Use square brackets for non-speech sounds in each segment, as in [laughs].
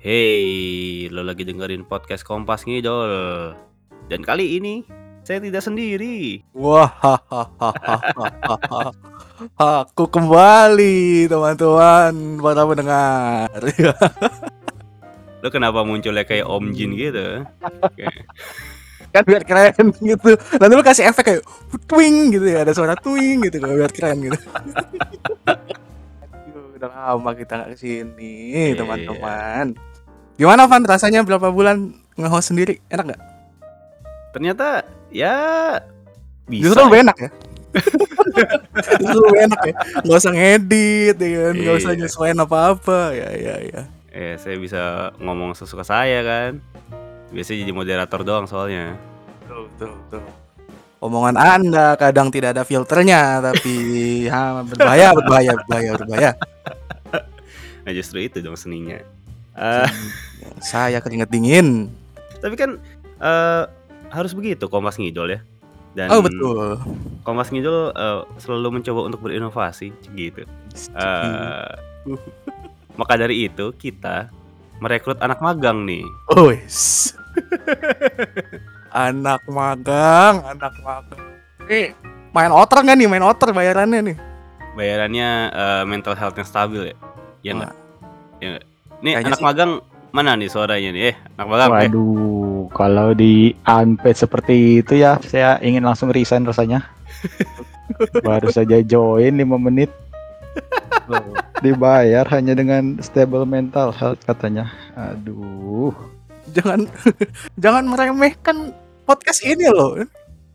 Hey, lo lagi dengerin podcast Kompas Ngidol. Dan kali ini saya tidak sendiri. Wah, aku kembali teman-teman para pendengar. Lo kenapa munculnya kayak Om Jin gitu? [laughs] kan biar keren [laughs] gitu. Nanti lu kasih efek kayak twing gitu ya, ada suara twing gitu kalau biar keren gitu. [laughs] Udah lama kita nggak ke sini Iya. teman-teman. Gimana Van rasanya berapa bulan nge-host sendiri? Enak nggak? Ternyata ya bisa. Justru lebih enak ya. [laughs] Justru lebih enak ya. Gak usah ngedit ya kan, gak usah Iya. nyesuaiin apa-apa. Ya ya ya. Eh, saya bisa ngomong sesuka saya kan. Biasanya jadi moderator doang soalnya. Betul, betul, betul. Omongan Anda kadang tidak ada filternya, tapi [laughs] ha, berbahaya, berbahaya, berbahaya, berbahaya. [laughs] Nah justru itu dong seninya. Eh, [laughs] Saya keringet dingin. tapi kan eh, harus begitu Kompas Ngidol ya. Dan Oh betul. Kompas Ngidol eh, selalu mencoba untuk berinovasi gitu. Eh, maka dari itu kita merekrut anak magang nih. Oh, yes. [laughs] anak magang, anak magang. Eh, main otter nggak nih? Main otter bayarannya nih. Bayarannya eh, mental health yang stabil ya. Ya enggak? Ya nggak? Nih Kayaknya anak sih. magang mana nih suaranya nih? Eh, anak magang. Eh, Waduh, kalau di unpaid seperti itu ya, saya ingin langsung resign rasanya. [laughs] Baru saja join 5 menit, dibayar hanya dengan stable mental health katanya. Aduh, Jangan [laughs] jangan meremehkan podcast ini loh.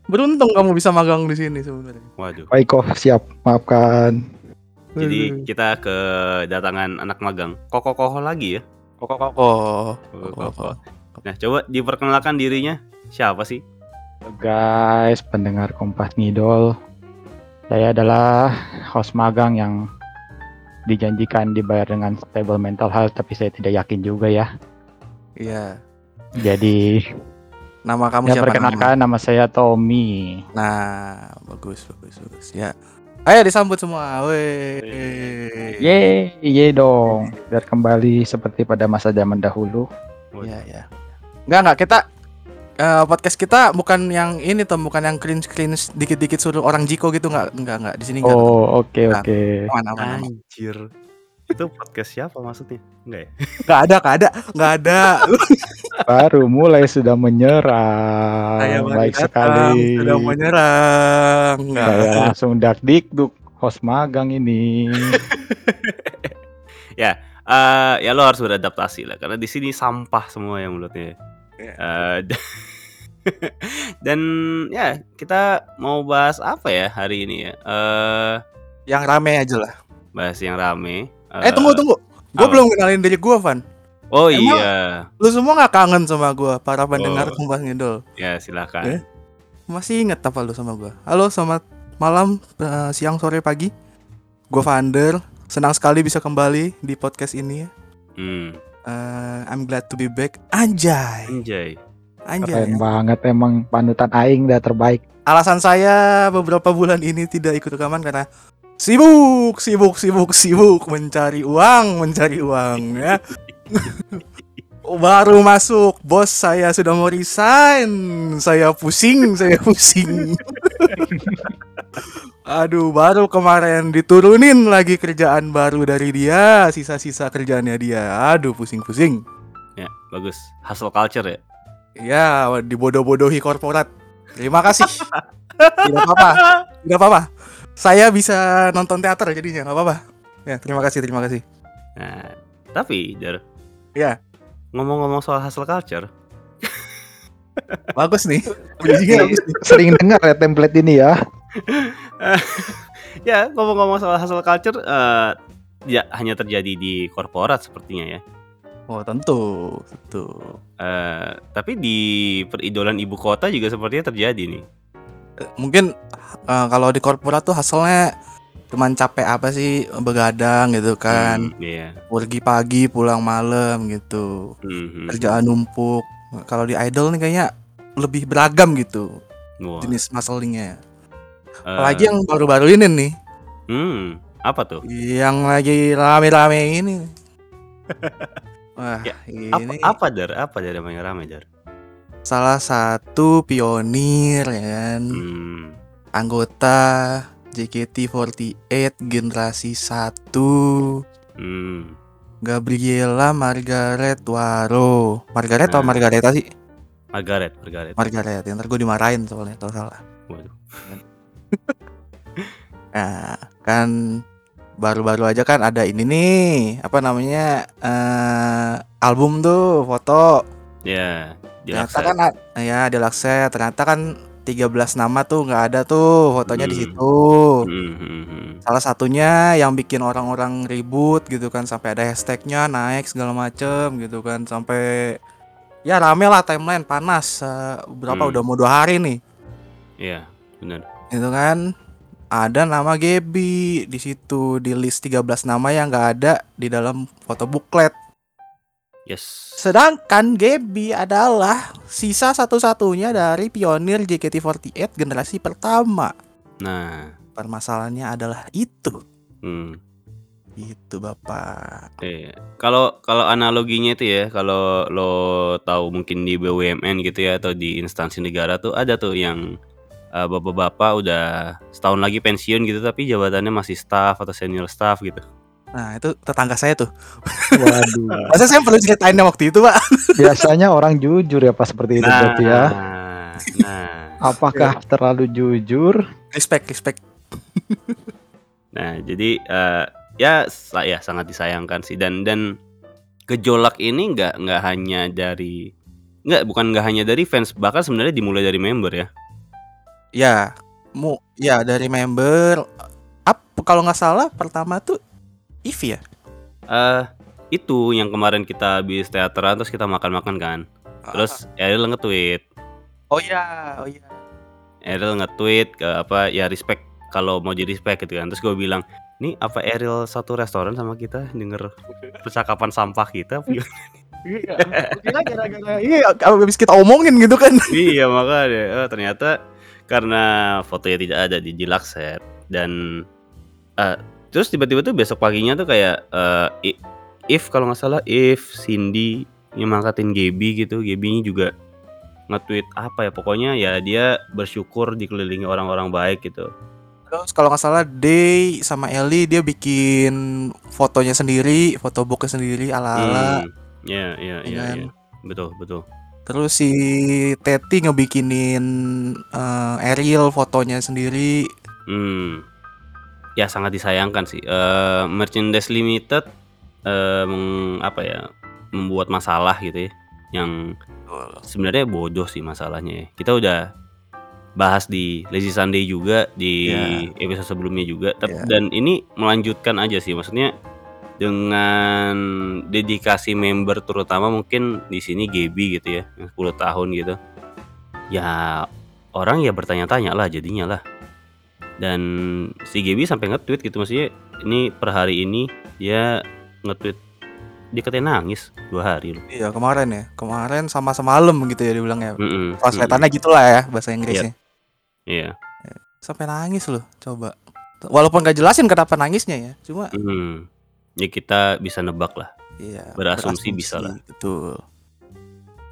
Beruntung kamu bisa magang di sini sebenarnya. Waduh. baik kok, siap, maafkan. Jadi kita kedatangan anak magang. Koko-koko lagi ya. koko koko. Koko-koko. Nah, coba diperkenalkan dirinya. Siapa sih? Guys, pendengar Kompas Ngidol, saya adalah host magang yang dijanjikan dibayar dengan stable mental health, tapi saya tidak yakin juga ya. Iya. Jadi Nama kamu Ya siapa? perkenalkan nama saya Tommy. Nah, bagus, bagus, bagus. Ya. Ayo disambut semua. Weh. Yeay, yeay dong. Biar kembali seperti pada masa zaman dahulu. Iya, ya. Enggak, enggak kita eh, podcast kita bukan yang ini tuh, bukan yang cringe cringe dikit-dikit suruh orang Jiko gitu enggak, enggak, enggak. Di sini enggak. Oh, oke Nah. oke. Aman, aman, aman. Anjir. Itu podcast siapa maksudnya? Enggak ya? [laughs] Enggak ada, enggak ada, enggak ada. Baru mulai sudah menyerang. Saya baru Baik datang, sekali. Sudah menyerang. Enggak. Saya langsung dak dikduk host magang ini. [laughs] Eh, ya lo harus beradaptasi lah karena di sini sampah semua yang mulutnya. Iya. Eh, [laughs] d- dan ya kita mau bahas apa ya hari ini ya? Eh Yang rame aja lah. bahas yang rame. Eh, tunggu, tunggu. Gue belum kenalin diri gue, Van. Oh Emang- iya, Lu semua gak kangen sama gue, para pendengar Oh. Kompas Ngidol? ya silakan. Eh? Masih inget apa lu sama gue? Halo, selamat malam, eh, siang, sore, pagi. Gue Vander. Senang sekali bisa kembali di podcast ini. ya. Hmm, Eh, I'm glad to be back. Anjay, anjay. anjay. Keren banget emang panutan aing udah terbaik. Alasan saya beberapa bulan ini tidak ikut rekaman karena sibuk, sibuk, sibuk, sibuk mencari uang, mencari uang ya. [laughs] Baru masuk, bos saya sudah mau resign. Saya pusing, saya pusing. [laughs] Aduh, baru kemarin diturunin lagi kerjaan baru dari dia, sisa-sisa kerjaannya dia. Aduh, pusing-pusing. Ya, bagus. Hustle culture ya. Ya, dibodoh-bodohi korporat. Terima kasih. [laughs] Tidak apa-apa. Tidak apa-apa. Saya bisa nonton teater jadinya, nggak apa-apa. Ya, terima kasih, terima kasih. Nah, tapi Jar, Ya, ngomong-ngomong soal hustle culture, [laughs] bagus nih. Bagus nih. Sering dengar ya template ini ya. [laughs] ya ngomong-ngomong soal hustle culture, eh, ya hanya terjadi di korporat sepertinya ya. Oh, tentu, tentu. Eh, tapi di peridolan ibu kota juga sepertinya terjadi nih. Mungkin eh, kalau di korporat tuh hasilnya cuman capek apa sih begadang gitu kan. Hmm, Iya. Pergi pagi, pulang malam gitu. Mhm. Kerjaan numpuk. Kalau di idol nih kayaknya lebih beragam gitu Wah. jenis musclingnya. Eh, Apalagi yang baru-baru ini nih, Hmm, apa tuh? yang lagi rame-rame ini. [laughs] Wah, Ya, Apa ini apa Dar? Apa Dar yang rame Dar? Salah satu pionir ya kan, Hmm. anggota JKT48 generasi 1 Hmm. Gabriela Margaret Waro. Margaret atau Nah. Margareta sih? Margaret, Margaret. Margaret. Ya, ntar gue dimarahin soalnya kalau salah. Waduh. [laughs] Nah, kan baru-baru aja kan ada ini nih, apa namanya? eh album tuh, foto. Ya, Ternyata dilaksa. kan a- ya di Lakset. Ternyata kan 13 nama tuh nggak ada tuh fotonya di Hmm. situ. Hmm, hmm, hmm. Salah satunya yang bikin orang-orang ribut gitu kan sampai ada hashtagnya naik segala macem gitu kan sampai ya rame lah timeline panas eh, berapa Hmm. udah mau dua hari nih Iya, benar. itu kan ada nama Gebi di situ di list 13 nama yang nggak ada di dalam foto buklet Yes. sedangkan Gebi adalah sisa satu-satunya dari pionir JKT48 generasi pertama Nah, permasalahannya adalah itu hmm. itu bapak Iya. Kalau kalau analoginya itu ya, kalau lo tahu mungkin di BUMN gitu ya atau di instansi negara tuh ada tuh yang eh, bapak-bapak udah setahun lagi pensiun gitu tapi jabatannya masih staff atau senior staff gitu. Nah itu tetangga saya tuh Waduh. [laughs] Masa saya perlu ceritainnya waktu itu pak Biasanya orang jujur ya pas seperti itu berarti ya. nah, Apakah terlalu jujur? Respect respect nah jadi eh, ya saya sangat disayangkan sih dan dan gejolak ini nggak nggak hanya dari nggak bukan nggak hanya dari fans bahkan sebenarnya dimulai dari member ya. Ya mu ya dari member Up kalau nggak salah pertama tuh Ivy ya eh itu yang kemarin kita habis teateran terus kita makan-makan kan. Terus Eril nge-tweet, Oh iya oh iya Eril nge-tweet ke apa ya respect kalau mau jadi respect gitu kan. Terus gue bilang, "Nih apa Eril satu restoran sama kita denger percakapan sampah kita?" [laughs] Kira gara-gara Iya kalau habis kita omongin gitu kan [laughs] iya makanya oh, ternyata karena fotonya tidak ada di Jilakset dan eh, terus tiba-tiba tuh besok paginya tuh kayak I- if kalau nggak salah if Cindy yang mangkatin Gaby gitu Gaby juga nge-tweet apa ya pokoknya ya dia bersyukur dikelilingi orang-orang baik gitu Terus kalau nggak salah Day sama Ellie dia bikin fotonya sendiri Foto booknya sendiri ala-ala Hmm, ya ya ya ya, kan? ya. betul betul Terus si Teti ngebikinin eh, Ariel fotonya sendiri Hmm. Ya sangat disayangkan sih. Eh merchandise limited eh meng- apa ya? membuat masalah gitu ya. Yang sebenarnya bodoh sih masalahnya ya. Kita udah bahas di Lazy Sunday juga di episode sebelumnya juga. Tapi- Ya. Dan ini melanjutkan aja sih. Maksudnya dengan dedikasi member terutama mungkin di sini Gaby gitu ya, yang 10 tahun gitu. Ya orang ya bertanya-tanya lah jadinya lah dan si Gaby sampai nge-tweet gitu maksudnya ini per hari ini dia nge-tweet dia katanya nangis dua hari loh. Iya kemarin ya. Kemarin sama semalam gitu ya dibilangnya Mm-mm, Translatannya gitulah ya bahasa Inggrisnya. Iya. Sampai nangis loh coba. Walaupun gak jelasin kenapa nangisnya ya Cuma mm. ya kita bisa nebak lah. Iya Berasumsi bisa lah. Betul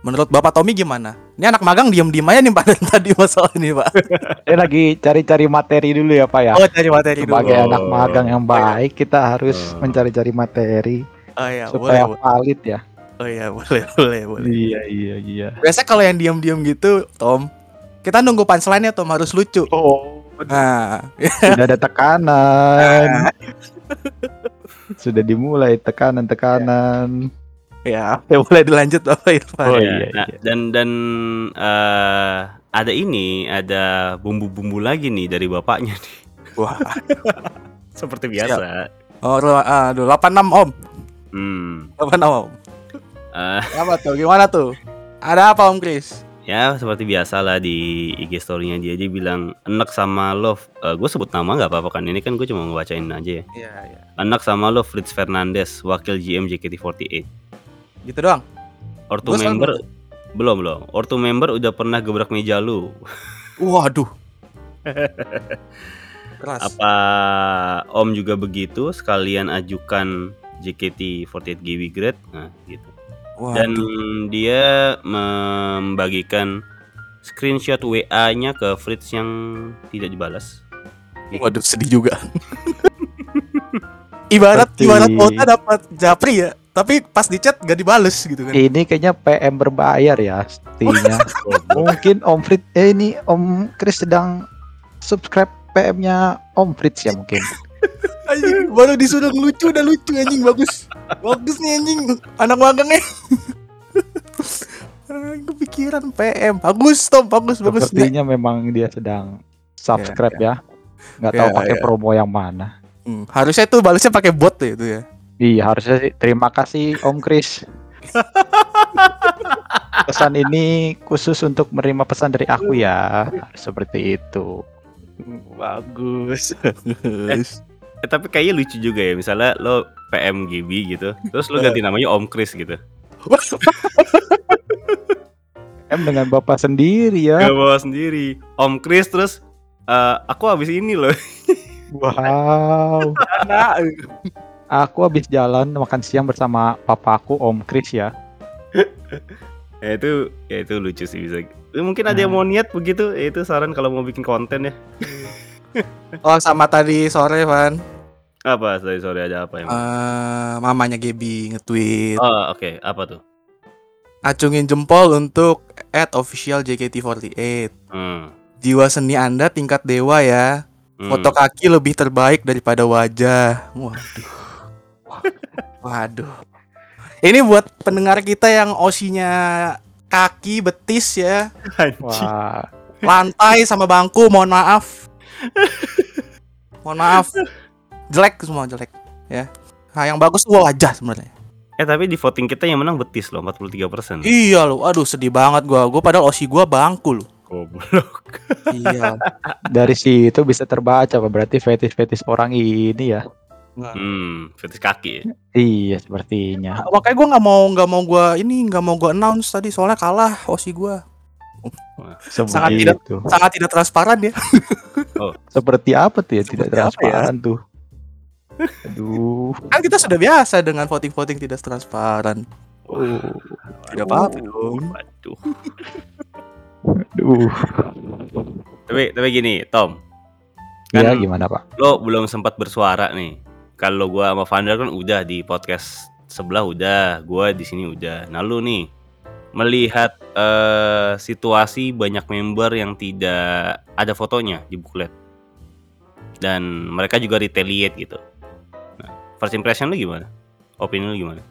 Menurut Bapak Tommy gimana? Ini anak magang diem-diem aja nih Pak [laughs] tadi masalah ini Pak [laughs] Saya lagi cari-cari materi dulu ya Pak ya. Oh cari materi dulu Sebagai Oh. anak magang yang baik kita harus Oh. mencari-cari materi Oh iya boleh, supaya boleh. valid ya. Oh iya boleh [laughs] boleh boleh Iya iya iya. Biasanya kalau yang diem-diem gitu Tom Kita nunggu punchline-nya Tom harus lucu Oh, Nah sudah ada tekanan. Sudah dimulai tekanan-tekanan. ya, ya boleh dilanjut Bapak Irfan? Oh, Ya, iya, nah, iya. dan dan eh, ada ini ada bumbu-bumbu lagi nih dari bapaknya nih. Wah. [laughs] Seperti biasa. Oh ru- aduh 86 Om. Hmm. 86 Om. Eh, Apa tuh? Gimana tuh? Ada apa Om Chris ya seperti biasa lah di IG story-nya dia. Dia bilang enak sama love. Gue sebut nama nggak apa-apa kan? Ini kan gue cuma ngebacain aja ya. Iya iya. Anak sama lo Fritz Fernandes, wakil GM JKT48. Gitu doang Ortu Gua selalu- member belum belum. Ortu member udah pernah gebrak meja lu. Waduh [laughs] Keras. Apa Om juga begitu sekalian ajukan JKT48 GB grade? Nah, gitu. Dan Waduh. dia membagikan screenshot WA-nya ke Fritz yang tidak dibalas. Waduh sedih juga. [laughs] ibarat Seperti- ibarat Mota dapat Japri ya, tapi pas di chat gak dibales gitu kan. Ini kayaknya PM berbayar ya sepertinya. [laughs] Mungkin Om Fritz eh ini Om Chris sedang subscribe PM-nya Om Fritz ya mungkin. [laughs] Anjing, baru disuruh lucu udah lucu anjing bagus. Bagus nih anjing. Anak magangnya. Anjing, [laughs] Kepikiran PM. Bagus Tom, bagus bagus. Sepertinya memang dia sedang subscribe ya. Nggak tahu Ya, pakai ya. promo yang mana. Hmm, harusnya tuh balesnya pakai bot tuh itu ya. Iya harusnya sih terima kasih Om Chris. [laughs] Pesan ini khusus untuk menerima pesan dari aku ya. Seperti itu. Bagus. Bagus. [laughs] Eh, tapi kayaknya lucu juga ya, misalnya lo PM GB gitu, terus lo ganti namanya Om Chris gitu. M dengan bapak sendiri ya. Gak bawa sendiri. Om Chris terus eh, aku habis ini loh. Wow. [laughs] Aku habis jalan makan siang bersama papaku Om Chris ya. [laughs] ya itu ya itu lucu sih bisa. Eh, Mungkin ada yang Nah. mau niat begitu, ya itu saran kalau mau bikin konten ya. [laughs] Oh sama tadi sore Van, Apa tadi sore ada apa emang? eh, mamanya Gaby nge-tweet Oh, oke, apa tuh? acungin jempol untuk at official JKT48. Hmm. Jiwa seni Anda tingkat dewa ya. hmm. Foto kaki lebih terbaik daripada wajah. Waduh. Waduh. Ini buat pendengar kita yang osinya kaki betis ya. Wah, lantai sama bangku, mohon maaf. mohon maaf. Jelek semua jelek ya. Nah, yang bagus tuh wajah sebenarnya. Eh tapi di voting kita yang menang betis loh, 43%. Iya loh, aduh sedih banget gua. Gua padahal osi gua bangku loh. Goblok. Iya. dari situ bisa terbaca apa berarti fetis-fetis orang ini ya. Hmm, fetis kaki. ya? Iya, sepertinya. Makanya gua nggak mau nggak mau gua ini nggak mau gua announce tadi soalnya kalah osi gua. Sangat Seperti tidak- itu. Sangat tidak transparan ya. Seperti apa tuh ya? Tidak Seperti apa ya? transparan tuh. Aduh. Kan kita sudah biasa dengan voting-voting tidak transparan. Oh, Tidak apa-apa dong. Waduh. aduh. Tapi tapi gini, Tom. Ya Kan gimana Pak? lo belum sempat bersuara nih. Kalau gua sama Vander kan udah di podcast sebelah udah, gua di sini udah. Nah lu nih melihat eh, situasi banyak member yang tidak ada fotonya di buklet dan mereka juga retaliate gitu. Nah, first impression lu gimana? Opini lu gimana?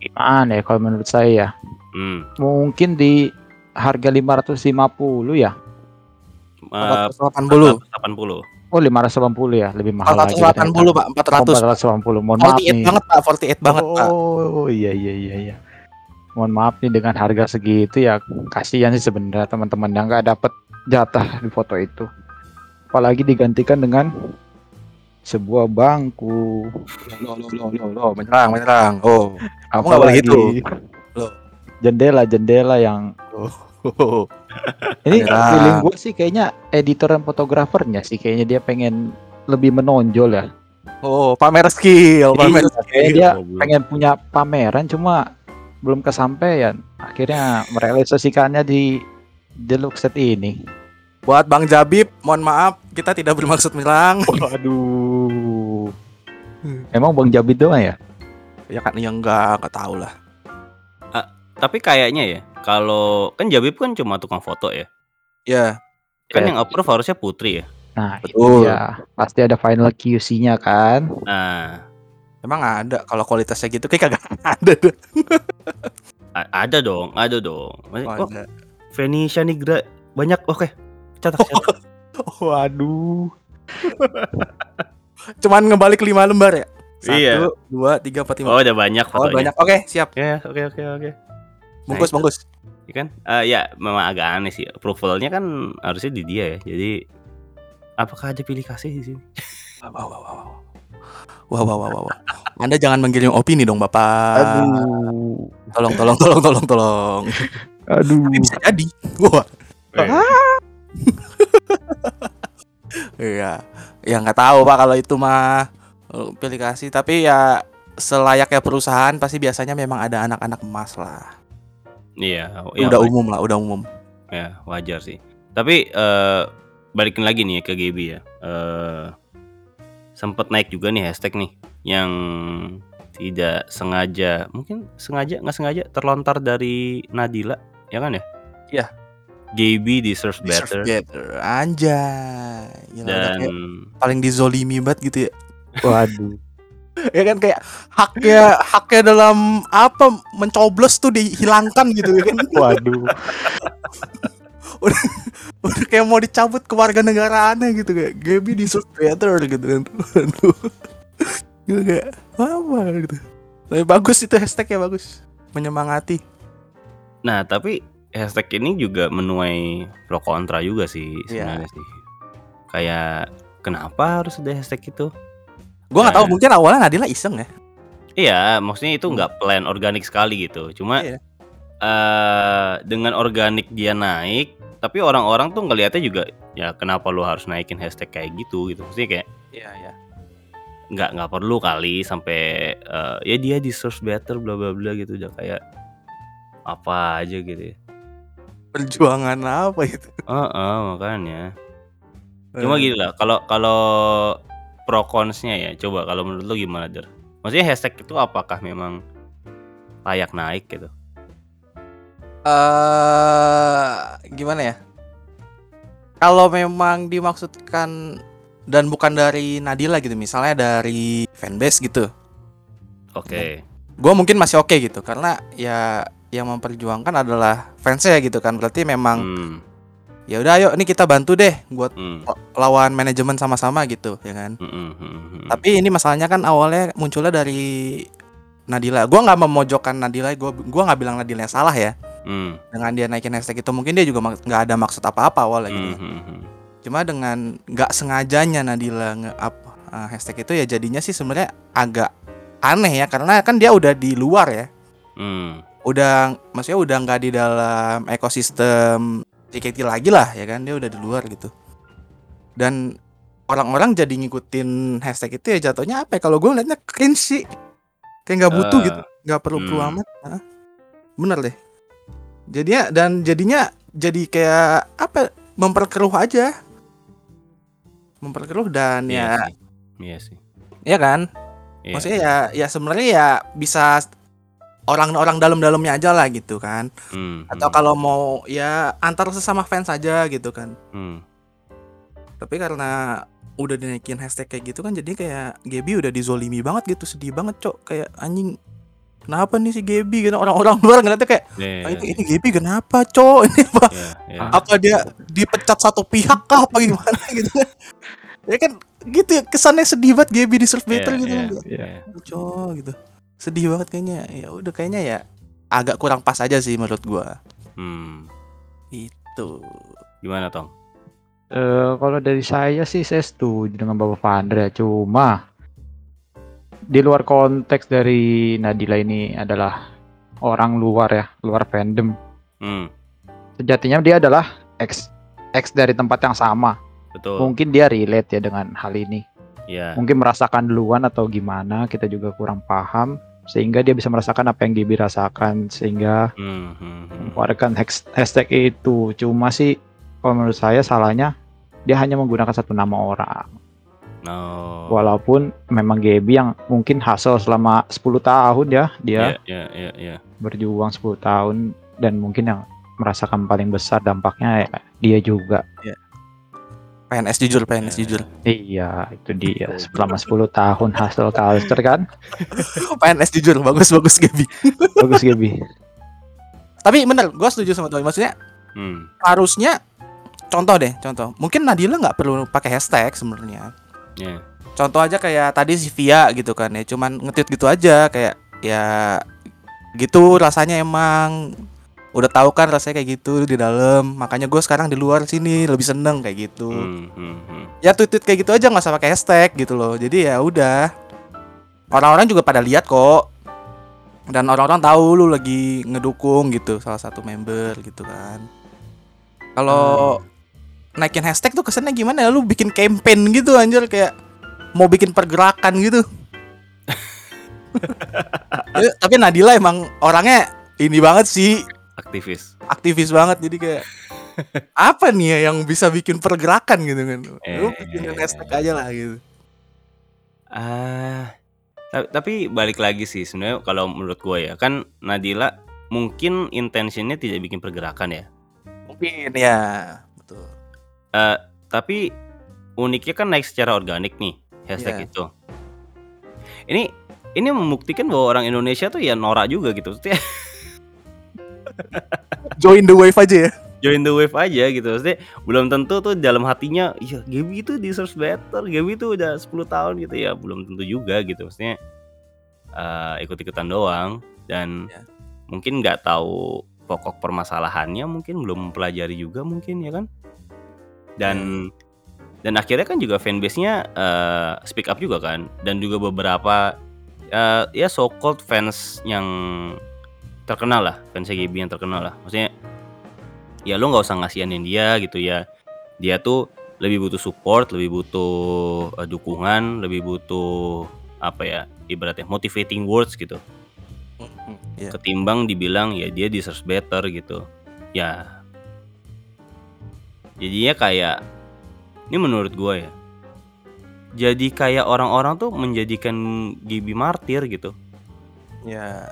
Gimana ya kalau menurut saya ya? Hmm. Mungkin di harga 550 ya. eh, 480. 80. Oh 580 ya, lebih mahal lagi. 480 Pak, 400. Oh, 480. Mohon maaf 48 nih. banget Pak, 48 banget Pak. Oh iya iya iya iya. Mohon maaf nih dengan harga segitu ya kasihan sih sebenarnya teman-teman yang nggak dapat jatah di foto itu. Apalagi digantikan dengan sebuah bangku. Loh, loh, loh, loh, loh, menyerang, menyerang. Oh. Kamu nggak boleh gitu. Loh. Jendela-jendela yang Oh. [laughs] ini Menyerang. feeling gue sih kayaknya editor dan fotografernya sih kayaknya dia pengen lebih menonjol ya. Oh, pamer skill, pamer Iya, kayaknya dia pengen punya pameran cuma belum kesampaian. Akhirnya merealisasikannya di deluxe set ini. Buat Bang Jabib, mohon maaf, kita tidak bermaksud menyerang. [laughs] Waduh. Emang Bang Jabid doang ya? ya kan yang enggak, enggak tahu lah. Tapi kayaknya ya, kalau kan Jabib kan cuma tukang foto ya. Ya, Kan Ya. yang approve harusnya Putri ya. Nah, itu Betul. ya. Pasti ada final QC-nya kan. Nah, emang ada kalau kualitasnya gitu kayak kagak [laughs] ada tuh. a- ada dong, ada dong. Maksudnya, Oh, Oh, ada. Venetia Nigra banyak. Oke. Catat, catat. [laughs] Waduh. [laughs] Cuman ngebalik 5 lembar ya? Satu, Iya. dua, tiga, empat, lima. Oh, udah banyak Oh, banyak. Oke, siap. Ya, oke oke oke. Bungkus, itu. bungkus. Ya kan? Eh, ya, memang agak aneh sih. Approvalnya kan harusnya di dia ya. Jadi apakah ada pilih kasih di sini? Wow, wow, wow, wow. Wah, wah, wah, wah, wah. Anda jangan mengirim opini dong, Bapak. Aduh. Tolong, tolong, tolong, tolong, tolong. Aduh. Tapi bisa jadi. Wah. Eh, [laughs] Iya, ya nggak tahu pak kalau itu mah eh, pilih kasih. Tapi ya selayaknya perusahaan pasti biasanya memang ada anak-anak emas lah. Iya, ya, udah wa- umum lah, udah umum. ya, wajar sih. Tapi eh balikin lagi nih ya ke GB ya. Eh sempat naik juga nih hashtag nih yang tidak sengaja, mungkin sengaja nggak sengaja terlontar dari Nadila, ya kan ya? Iya. GB deserves better. Deserve better. Anjay. Gila, udah dan paling dizolimi banget gitu ya. [laughs] Waduh. Ya kan kayak haknya haknya dalam apa mencoblos tuh dihilangkan gitu ya kan. Waduh. [laughs] Udah kayak mau dicabut ke warga negaraannya gitu kayak Gaby deserve better gitu kan. Aduh. [laughs] Gue kayak apa gitu. Tapi bagus itu hashtagnya bagus. Menyemangati. Nah, tapi hashtag ini juga menuai pro kontra juga sih Iya. sebenarnya sih. Kayak kenapa harus ada hashtag itu? Gue nggak tahu mungkin awalnya Nadila iseng ya. Iya, maksudnya itu nggak plan organik sekali gitu. Cuma Iya. eh dengan organik dia naik, tapi orang-orang tuh ngelihatnya juga ya kenapa lu harus naikin hashtag kayak gitu gitu. Maksudnya kayak Iya iya. nggak nggak perlu kali sampai eh, ya dia deserves better bla bla bla gitu udah kayak apa aja gitu ya. Perjuangan apa itu? Heeh, makanya. Eh. Cuma gini lah, kalau kalau pro consnya ya, coba kalau menurut lu gimana der? Maksudnya hashtag itu apakah memang layak naik gitu? eh gimana ya? Kalau memang dimaksudkan dan bukan dari Nadila gitu, misalnya dari fanbase gitu, Oke, gue mungkin masih oke gitu, karena ya yang memperjuangkan adalah fansnya gitu kan, berarti memang hmm, ya udah ayo ini kita bantu deh buat hmm, lawan manajemen sama-sama gitu, ya kan. hmm, hmm, hmm, hmm. Tapi ini masalahnya kan awalnya munculnya dari Nadila. Gua nggak memojokkan Nadila, gua gua nggak bilang Nadila yang salah ya. Hmm, Dengan dia naikin hashtag itu mungkin dia juga nggak ada maksud apa-apa awalnya gitu. hmm, hmm, hmm. Cuma dengan nggak sengajanya Nadila nge-up uh, hashtag itu ya jadinya sih sebenarnya agak aneh ya karena kan dia udah di luar ya. Hmm, Udah maksudnya udah nggak di dalam ekosistem JKT lagi lah ya kan dia udah di luar gitu. Dan orang-orang jadi ngikutin hashtag itu ya jatuhnya apa ya? Kalau gue liatnya cringe sih. Kayak nggak butuh Eh, gitu, nggak perlu-perlu hmm. amat. Hah? Bener deh. Jadinya dan jadinya jadi kayak apa? Memperkeruh aja. Memperkeruh dan Iya ya, sih. Iya sih. ya kan. Iya. Maksudnya ya, ya sebenarnya ya bisa orang-orang dalam-dalamnya aja lah gitu kan. Hmm, Atau hmm, kalau mau ya antar sesama fans aja gitu kan. hmm. Tapi karena udah dinaikin hashtag kayak gitu kan jadi kayak Gaby udah dizolimi banget gitu sedih banget cok kayak anjing kenapa nih si Gaby gitu orang-orang luar ngeliatnya kayak Iya, "Ah, ini, ini Gaby kenapa cok [laughs] ini apa iya, iya. apa dia dipecat satu pihak kah apa gimana [laughs] gitu ya kan gitu ya kesannya sedih banget Gaby di Surf Battle Iya, gitu kan iya. cok gitu sedih banget kayaknya ya udah kayaknya ya agak kurang pas aja sih menurut gua Hmm. itu Gimana Tong? Eh, kalau dari saya sih saya setuju dengan Bapak Vandra. Cuma di luar konteks dari Nadila ini adalah orang luar ya, luar fandom. Hmm, Sejatinya dia adalah ex ex dari tempat yang sama. betul. Mungkin dia relate ya dengan hal ini. Iya. Mungkin merasakan duluan atau gimana, kita juga kurang paham sehingga dia bisa merasakan apa yang Gibi rasakan sehingga Hmm, hmm, hmm. mengeluarkan hash- hashtag itu. Cuma sih kalau menurut saya salahnya dia hanya menggunakan satu nama orang. Oh. Walaupun memang Gaby yang mungkin hasil selama 10 tahun ya dia Iya, iya, iya, iya. berjuang 10 tahun dan mungkin yang merasakan paling besar dampaknya ya dia juga. PNS jujur PNS jujur Iya, itu dia. Selama 10 tahun hasil culture kan. [laughs] PNS jujur bagus bagus Gaby [laughs] Bagus Gaby. tapi bener gua setuju sama Tony maksudnya Hmm, harusnya contoh deh contoh mungkin Nadila nggak perlu pakai hashtag sebenarnya iya. contoh aja kayak tadi si Via gitu kan ya cuman nge-tweet gitu aja kayak ya gitu rasanya emang udah tahu kan rasanya kayak gitu di dalam. Makanya gue sekarang di luar sini lebih seneng kayak gitu. Hmm, hmm, hmm. ya tweet-tweet kayak gitu aja nggak usah pakai hashtag gitu loh. Jadi ya udah. Orang-orang juga pada lihat kok. Dan orang-orang tahu lu lagi ngedukung gitu salah satu member gitu kan. Kalau naikin hashtag tuh kesannya gimana ya? Lu bikin campaign gitu anjir kayak mau bikin pergerakan gitu. [laughs] Ya, tapi Nadila emang orangnya ini banget sih, Aktivis. aktivis banget jadi kayak [laughs] apa nih ya yang bisa bikin pergerakan gitu kan. Lu Eh. bikin hashtag aja lah gitu. Ah, ta- tapi balik lagi sih sebenarnya kalau menurut gue ya kan Nadila mungkin intentionnya tidak bikin pergerakan ya. Mungkin ya, betul. Eh, tapi uniknya kan naik secara organik nih hashtag Iya. itu. Ini ini membuktikan bahwa orang Indonesia tuh ya norak juga gitu. [laughs] Join the wave aja ya. join the wave aja gitu. Maksudnya belum tentu tuh dalam hatinya, iya Gaby itu deserves better. Gaby itu udah 10 tahun gitu ya. Belum tentu juga gitu. Maksudnya eh, ikut-ikutan doang dan Ya. mungkin nggak tahu pokok permasalahannya, mungkin belum mempelajari juga mungkin ya kan. Dan dan akhirnya kan juga fanbase-nya eh, speak up juga kan dan juga beberapa eh, ya so called fans yang terkenal lah fans GB yang terkenal lah. Maksudnya ya lo nggak usah ngasihanin dia gitu ya. Dia tuh lebih butuh support lebih butuh eh, dukungan lebih butuh apa ya ibaratnya motivating words gitu. Iya. ketimbang dibilang ya dia deserves better gitu. Ya. Jadinya kayak ini menurut gue ya jadi kayak orang-orang tuh menjadikan GB martir gitu. Ya.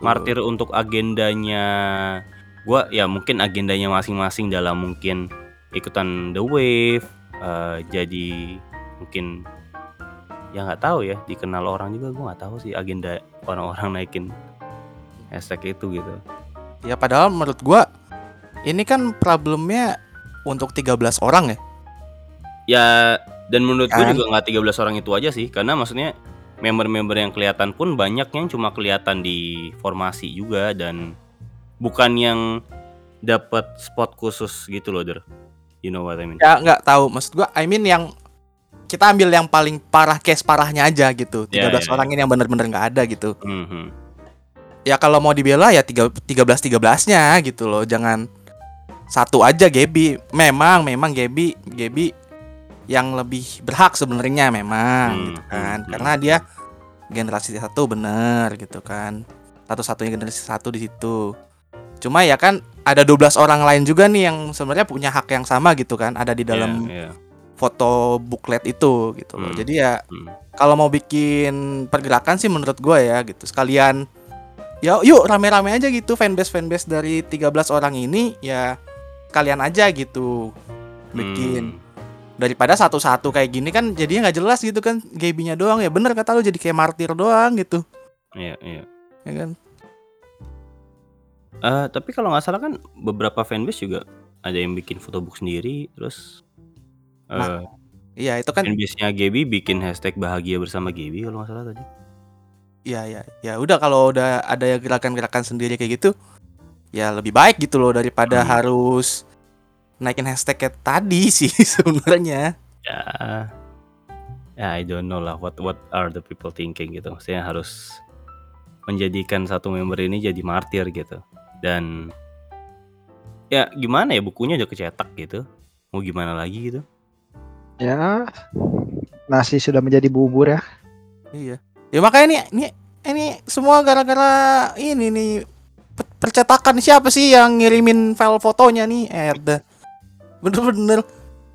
Martir untuk agendanya gua ya mungkin agendanya masing-masing dalam mungkin ikutan the wave eh, jadi mungkin ya nggak tahu ya dikenal orang juga gua nggak tahu sih agenda orang-orang [laughs] naikin hashtag itu gitu Ya padahal menurut gua ini kan problemnya untuk 13 orang ya. ya dan menurut gue Kan? juga nggak 13 orang itu aja sih karena maksudnya member-member yang kelihatan pun banyak yang cuma kelihatan di formasi juga dan bukan yang dapat spot khusus gitu loh der you know what I mean Ya nggak tahu maksud gua I mean yang kita ambil yang paling parah case parahnya aja gitu. 13 Ya, ya, ya. orang ini yang benar-benar nggak ada gitu. Mhm. Ya kalau mau dibela ya 3 13 13-nya gitu loh. Jangan satu aja Gebi. Memang memang Gebi Gebi yang lebih berhak sebenarnya memang Hmm, gitu kan. hmm, hmm. Karena dia generasi satu bener gitu kan. Satu-satunya generasi satu di situ. Cuma ya kan ada 12 orang lain juga nih yang sebenarnya punya hak yang sama gitu kan. Ada di dalam Iya, iya. foto booklet itu gitu loh. Hmm. Jadi ya Hmm. kalau mau bikin pergerakan sih menurut gue ya gitu. Sekalian ya yuk rame-rame aja gitu fanbase fanbase dari 13 orang ini ya kalian aja gitu bikin Hmm. Daripada satu-satu kayak gini kan jadinya nggak jelas gitu kan Gaby-nya doang ya bener kata lu jadi kayak martir doang gitu Iya, iya. ya kan Eh, tapi kalau nggak salah kan beberapa fanbase juga ada yang bikin photobook sendiri terus eh Nah, iya itu kan fanbase-nya Gaby bikin hashtag bahagia bersama Gaby kalau nggak salah tadi ya ya ya udah kalau udah ada gerakan-gerakan sendiri kayak gitu ya lebih baik gitu loh daripada Hmm. harus naikin hashtag kayak tadi [laughs] sih sebenarnya ya ya I don't know lah what what are the people thinking gitu maksudnya harus menjadikan satu member ini jadi martir gitu dan ya gimana ya bukunya udah kecetak gitu mau gimana lagi gitu Ya, nasi sudah menjadi bubur ya. Iya. Ya makanya nih ini ini semua gara-gara ini nih pe- percetakan siapa sih yang ngirimin file fotonya nih? Eh. Bener-bener.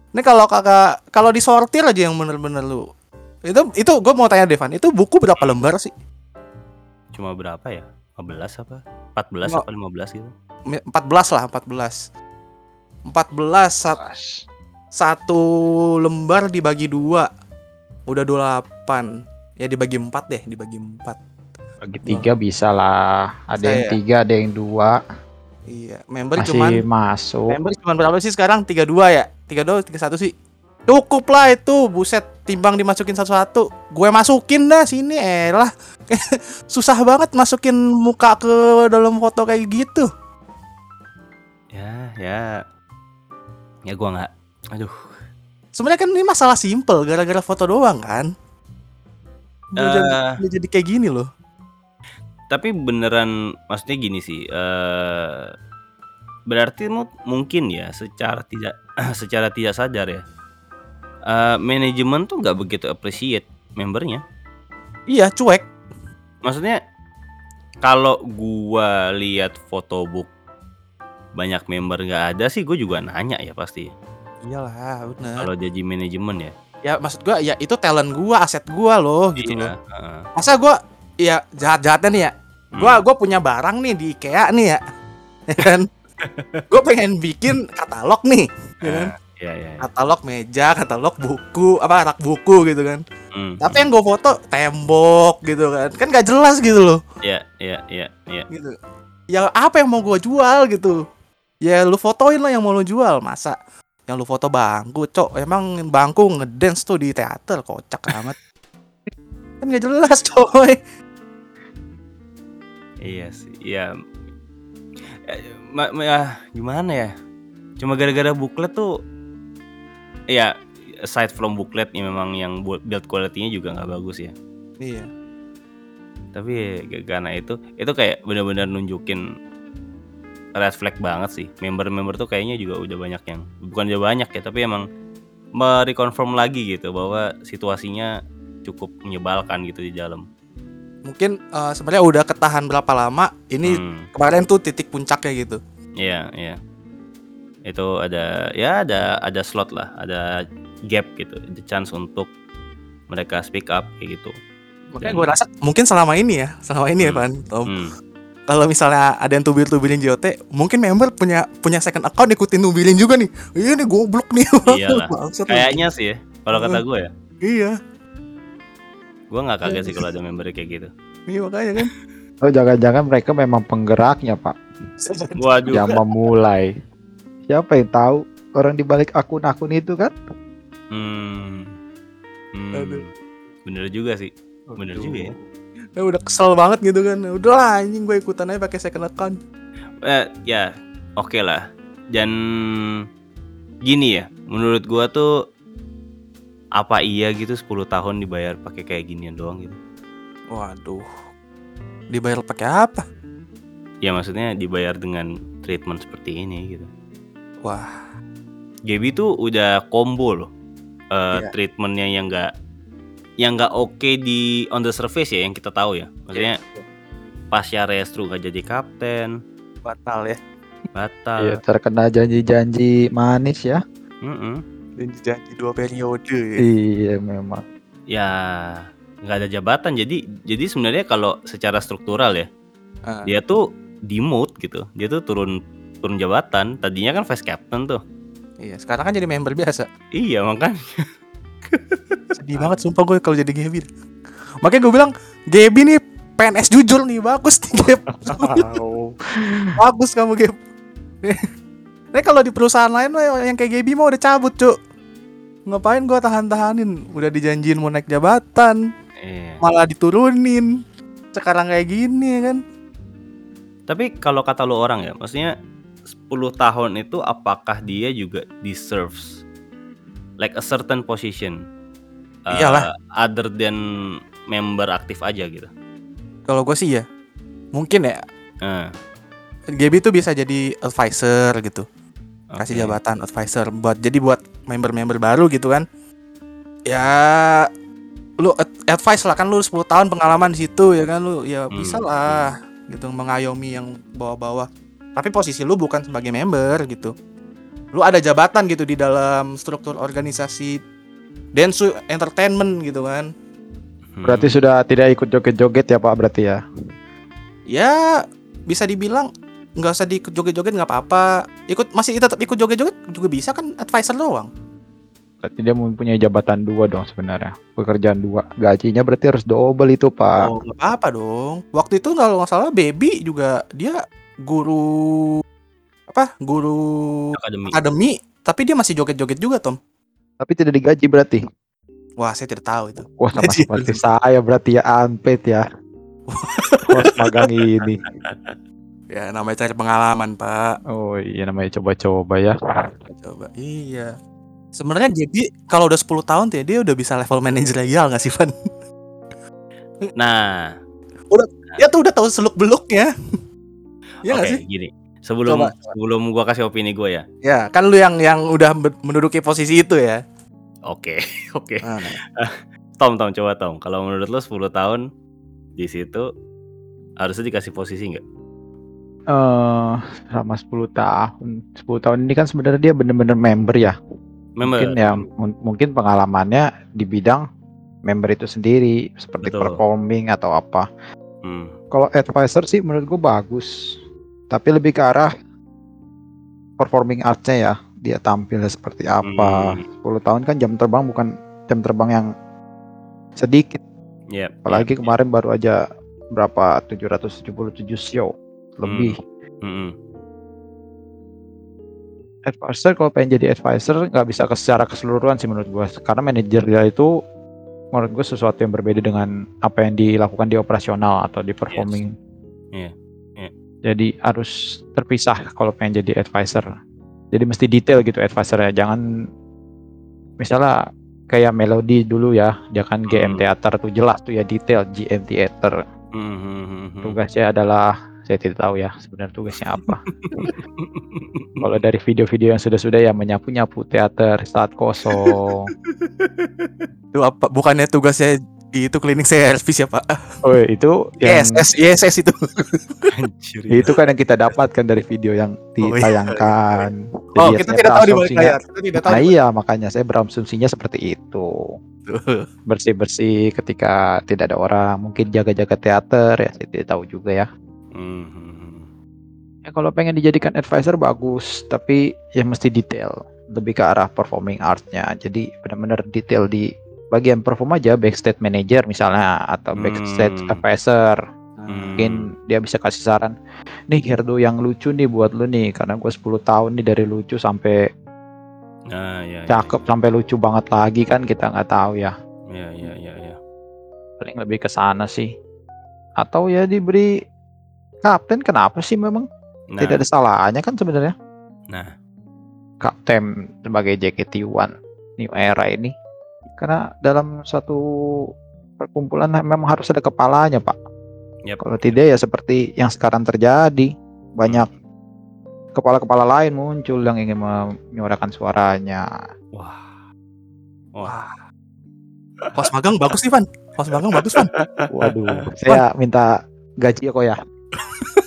Ini kalau kagak kalau disortir aja yang bener-bener lu. Itu itu gue mau tanya Devan, itu buku berapa lembar sih? cuma berapa ya 15 apa 14 Nggak. apa 15 gitu Mi- 14 lah, 14. 14 sat- satu lembar dibagi dua. Udah 28. Ya dibagi 4 deh, dibagi 4. Bagi tiga bisa lah. Ada yang Saya- tiga, ada yang dua. Iya, member Masih cuman masuk. Member cuma berapa sih sekarang? 32 ya? 32 31 sih. Cukup lah itu, buset timbang dimasukin satu-satu. Gue masukin dah sini elah. [laughs] Susah banget masukin muka ke dalam foto kayak gitu. ya ya ya gua nggak aduh Sebenarnya kan ini masalah simple gara-gara foto doang kan. Udah jadi, Eh. udah jadi kayak gini loh. Tapi beneran maksudnya gini sih eh berarti mu- mungkin ya secara tidak [clears throat] secara tidak sadar ya. eh, manajemen tuh nggak begitu appreciate membernya. Iya, cuek. Maksudnya kalau gua lihat photobook banyak member nggak ada sih, gue juga nanya ya pasti. Iyalah, bener. Kalau jadi manajemen ya. Ya maksud gua ya itu talent gua, aset gua loh gitu loh. Iya, heeh. Masa gua ya jahat-jahatnya nih ya. Gua Hmm. gua punya barang nih di IKEA nih ya. [laughs] Ya kan? [laughs] gua pengen bikin katalog nih, ya kan? Ah, Iya, iya. iya. Katalog meja, katalog buku, apa rak buku gitu kan. Hmm, Tapi yang gue foto tembok gitu kan. Kan gak jelas gitu loh. Iya, iya, iya, iya. gitu. Ya apa yang mau gua jual gitu? Ya lu fotoin lah yang mau lu jual, masa yang lu foto bangku, cok. Emang bangku ngedance tuh di teater, kocak amat. [laughs] kan gak jelas, coy. Iya sih, iya. Eh, ma- ma- ah, gimana ya? Cuma gara-gara booklet tuh, ya aside from booklet ya memang yang bu- build quality-nya juga nggak bagus ya. Iya. Tapi ya, karena itu, itu kayak benar-benar nunjukin red flag banget sih. Member-member tuh kayaknya juga udah banyak yang, bukan udah banyak ya, tapi emang mereconfirm lagi gitu bahwa situasinya cukup menyebalkan gitu di dalam. Mungkin eh, sebenarnya udah ketahan berapa lama? Ini Hmm. kemarin tuh titik puncaknya gitu. Iya, iya. Itu ada ya ada ada slot lah, ada gap gitu, ada chance untuk mereka speak up kayak gitu. Makanya Dan- gue rasa mungkin selama ini ya, selama ini ya, Hmm. Pan, Tom. Hmm. Kalau misalnya ada yang tubir-tubirin JOT, mungkin member punya punya second account ikutin nubilin juga nih. Iya nih goblok nih. Lu. [laughs] Kayaknya sih ya, kalau kata gue ya, Iya. Gue nggak kaget sih kalau ada member kayak gitu. Iya makanya kan. Oh jangan-jangan mereka memang penggeraknya pak [laughs] Waduh. yang memulai. Siapa yang tahu orang di balik akun-akun itu kan? Hmm. Hmm. Aduh. Bener juga sih. Bener juga ya. Ya udah kesel banget gitu kan. Udah lah anjing gue ikutan aja pakai second account. Eh, ya, oke lah. Dan gini ya, menurut gua tuh apa iya gitu 10 tahun dibayar pakai kayak ginian doang gitu. Waduh. Dibayar pakai apa? Ya maksudnya dibayar dengan treatment seperti ini gitu. Wah. Gaby tuh udah combo loh. Eh Iya. treatmentnya yang enggak yang nggak oke di on the surface ya yang kita tahu ya. Maksudnya pasca restru gak jadi kapten, Batal ya. batal. Iya terkena janji-janji manis ya. Mm-mm. Janji dua periode ya. Iya memang. Ya nggak ada jabatan. Jadi jadi sebenarnya kalau secara struktural ya Ah. dia tuh demote gitu. Dia tuh turun turun jabatan. Tadinya kan vice captain tuh. Iya, sekarang kan jadi member biasa. Iya makanya. Sedih banget sumpah gue kalau jadi Gaby. Makanya gue bilang Gaby nih PNS jujur nih bagus nih Gap. [laughs] bagus kamu Gap. Ini kalau di perusahaan lain yang kayak Gaby mah udah cabut cuk. Ngapain gue tahan-tahanin? Udah dijanjiin mau naik jabatan, Iya. malah diturunin. Sekarang kayak gini ya kan. Tapi kalau kata lo orang ya, maksudnya 10 tahun itu apakah dia juga deserves like a certain position? uh, Iyalah. other than member aktif aja gitu. Kalau gue sih ya, mungkin ya Nah, Gaby tuh bisa jadi advisor gitu. Kasih oke. jabatan advisor buat jadi buat member-member baru gitu kan ya lu ad- advice lah kan lu 10 tahun pengalaman di situ ya kan lu ya Hmm, bisa lah gitu mengayomi yang bawah-bawah tapi posisi lu bukan sebagai member gitu lu ada jabatan gitu di dalam struktur organisasi Densu Entertainment gitu kan Hmm. Berarti sudah tidak ikut joget-joget ya Pak berarti ya. ya bisa dibilang nggak usah diikut joget-joget nggak apa-apa ikut masih tetap ikut joget-joget juga bisa kan advisor doang Berarti dia mempunyai jabatan dua dong sebenarnya. Pekerjaan dua. Gajinya berarti harus double itu Pak. Oh, nggak apa-apa dong. Waktu itu kalau nggak salah Baby juga dia guru apa? Guru akademi. akademi, tapi dia masih joget-joget juga, Tom. Tapi tidak digaji berarti. Wah, saya tidak tahu itu. Wah sama seperti saya berarti ya unpaid ya. [laughs] Bos magang ini. Ya, namanya cari pengalaman, Pak. Oh iya namanya coba-coba ya. Coba. Iya. Sebenarnya jadi kalau udah 10 tahun tuh ya, dia udah bisa level manajer legal nggak sih, Van? Nah, Dia tuh udah tahu seluk beluknya. Iya oke nggak sih? gini. Sebelum Coba, sebelum gua kasih opini gue ya. Ya, kan lu yang yang udah menduduki posisi itu ya. Oke, [laughs] oke. Nah, [laughs] Tom, Tom, coba Tom. Kalau menurut lo 10 tahun di situ harusnya dikasih posisi nggak? Eh sama 10 tahun. 10 tahun ini kan sebenarnya dia bener-bener member ya. Member. Mungkin ya mun- mungkin pengalamannya di bidang member itu sendiri seperti Betul. performing atau apa. Hmm. Kalau advisor sih menurut gue bagus. Tapi lebih ke arah performing arts-nya ya. Dia tampilnya seperti apa. Hmm. 10 tahun kan jam terbang bukan jam terbang yang sedikit. Yep, Apalagi yep. kemarin baru aja berapa 777 show lebih. Mm-mm. Advisor kalau pengen jadi advisor nggak bisa secara keseluruhan sih menurut gua karena manajer dia itu menurut gue sesuatu yang berbeda dengan apa yang dilakukan di operasional atau di performing. Iya, iya. Jadi harus terpisah kalau pengen jadi advisor. Jadi mesti detail gitu advisor ya. Jangan misalnya kayak melodi dulu ya, dia kan GM Hmm. teater tuh jelas tuh ya detail GM teater. Mhm. Tugasnya adalah saya tidak tahu ya sebenarnya tugasnya apa. Kalau dari video-video yang sudah-sudah ya menyapu-nyapu teater saat kosong. itu apa? Bukannya tugasnya itu klinik service ya, Pak? Oh itu yang ISS, ISS itu. Anjir. itu kan yang kita dapatkan dari video yang Oh, iya. ditayangkan. Oh, Jadi ya kita saya tidak tahu di balik layar. Kita tidak tahu. Nah iya makanya saya berasumsinya seperti itu. [laughs] Bersih-bersih ketika tidak ada orang, mungkin jaga-jaga teater ya saya tidak tahu juga ya. Mhm. Ya kalau pengen dijadikan advisor bagus, tapi ya mesti detail, lebih ke arah performing arts-nya. Jadi benar-benar detail di bagian perform aja, backstage manager misalnya atau backstage Hmm. advisor. Hmm. Mungkin dia bisa kasih saran, nih Herdo yang lucu nih buat lu nih, karena gue 10 tahun nih dari lucu sampai Nah, ya, ya, cakep sampai lucu banget lagi kan kita nggak tahu ya. Ya, ya, ya, ya. Paling lebih ke sana sih. Atau ya diberi kapten kenapa sih memang Nah, tidak ada salahnya kan sebenarnya. Nah. Kapten sebagai JKT1 New Era ini. Karena dalam suatu perkumpulan memang harus ada kepalanya, Pak. Yap. Kalau tidak ya seperti yang sekarang terjadi, banyak kepala-kepala lain muncul yang ingin menyuarakan suaranya. Wah. Wah. Pos magang bagus nih, Van. Pos magang bagus, Van. Waduh, saya minta gaji ya kok ya.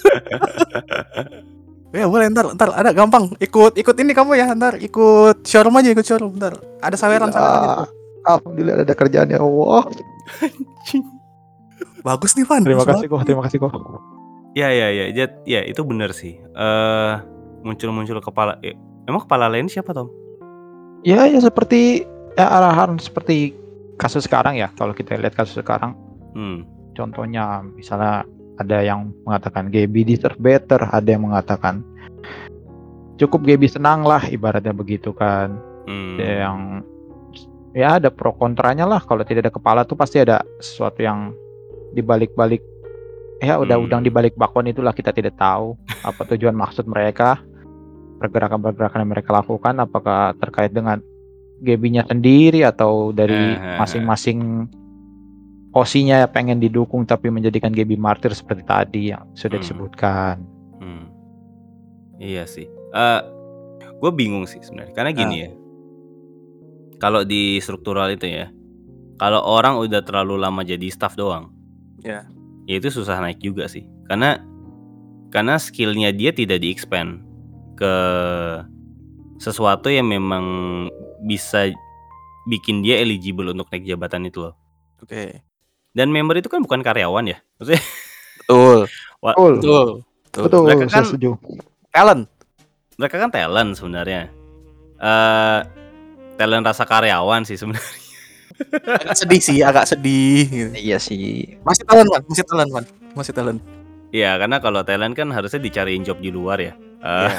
[laughs] Ya boleh ntar, ntar ada gampang ikut ikut ini kamu ya ntar ikut showroom aja ikut showroom ntar ada saweran saweran gitu. Ya, Alhamdulillah ada kerjaan ya Allah. bagus nih Van Terima kasih kok, terima kasih kok. Ya, ya, ya. Ya, ya itu benar sih. Eh muncul-muncul kepala eh, Emang kepala lain siapa, Tom? Ya, ya seperti ya arahan seperti kasus sekarang ya. Kalau kita lihat kasus sekarang, Hmm. contohnya misalnya ada yang mengatakan Gaby deserve better, ada yang mengatakan cukup Gaby senang lah, ibaratnya begitu kan. Hmm. Ada yang ya ada pro kontranya lah. Kalau tidak ada kepala tuh pasti ada sesuatu yang dibalik-balik. Ya udah Hmm. udang dibalik bakwan itulah kita tidak tahu apa tujuan maksud mereka pergerakan-pergerakan yang mereka lakukan apakah terkait dengan Gaby-nya sendiri atau dari Ah. masing-masing osinya pengen didukung tapi menjadikan Gaby martir seperti tadi yang sudah Hmm. disebutkan. Hmm. Iya sih. Eh gue bingung sih sebenarnya. Karena gini ya. Kalau di struktural itu ya. Kalau orang udah terlalu lama jadi staff doang. Ya. Ya itu susah naik juga sih. Karena karena skillnya dia tidak di-expand ke sesuatu yang memang bisa bikin dia eligible untuk naik jabatan itu loh. oke Dan member itu kan bukan karyawan ya. Maksudnya betul [laughs] Wah, Betul, betul betul, Mereka saya kan- setuju. talent mereka kan talent sebenarnya. Eh talent rasa karyawan sih sebenarnya. [laughs] agak sedih sih agak sedih gitu. Iya sih. masih talent Van masih talent Van masih talent Iya, karena kalau talent kan harusnya dicariin job di luar ya. Eh,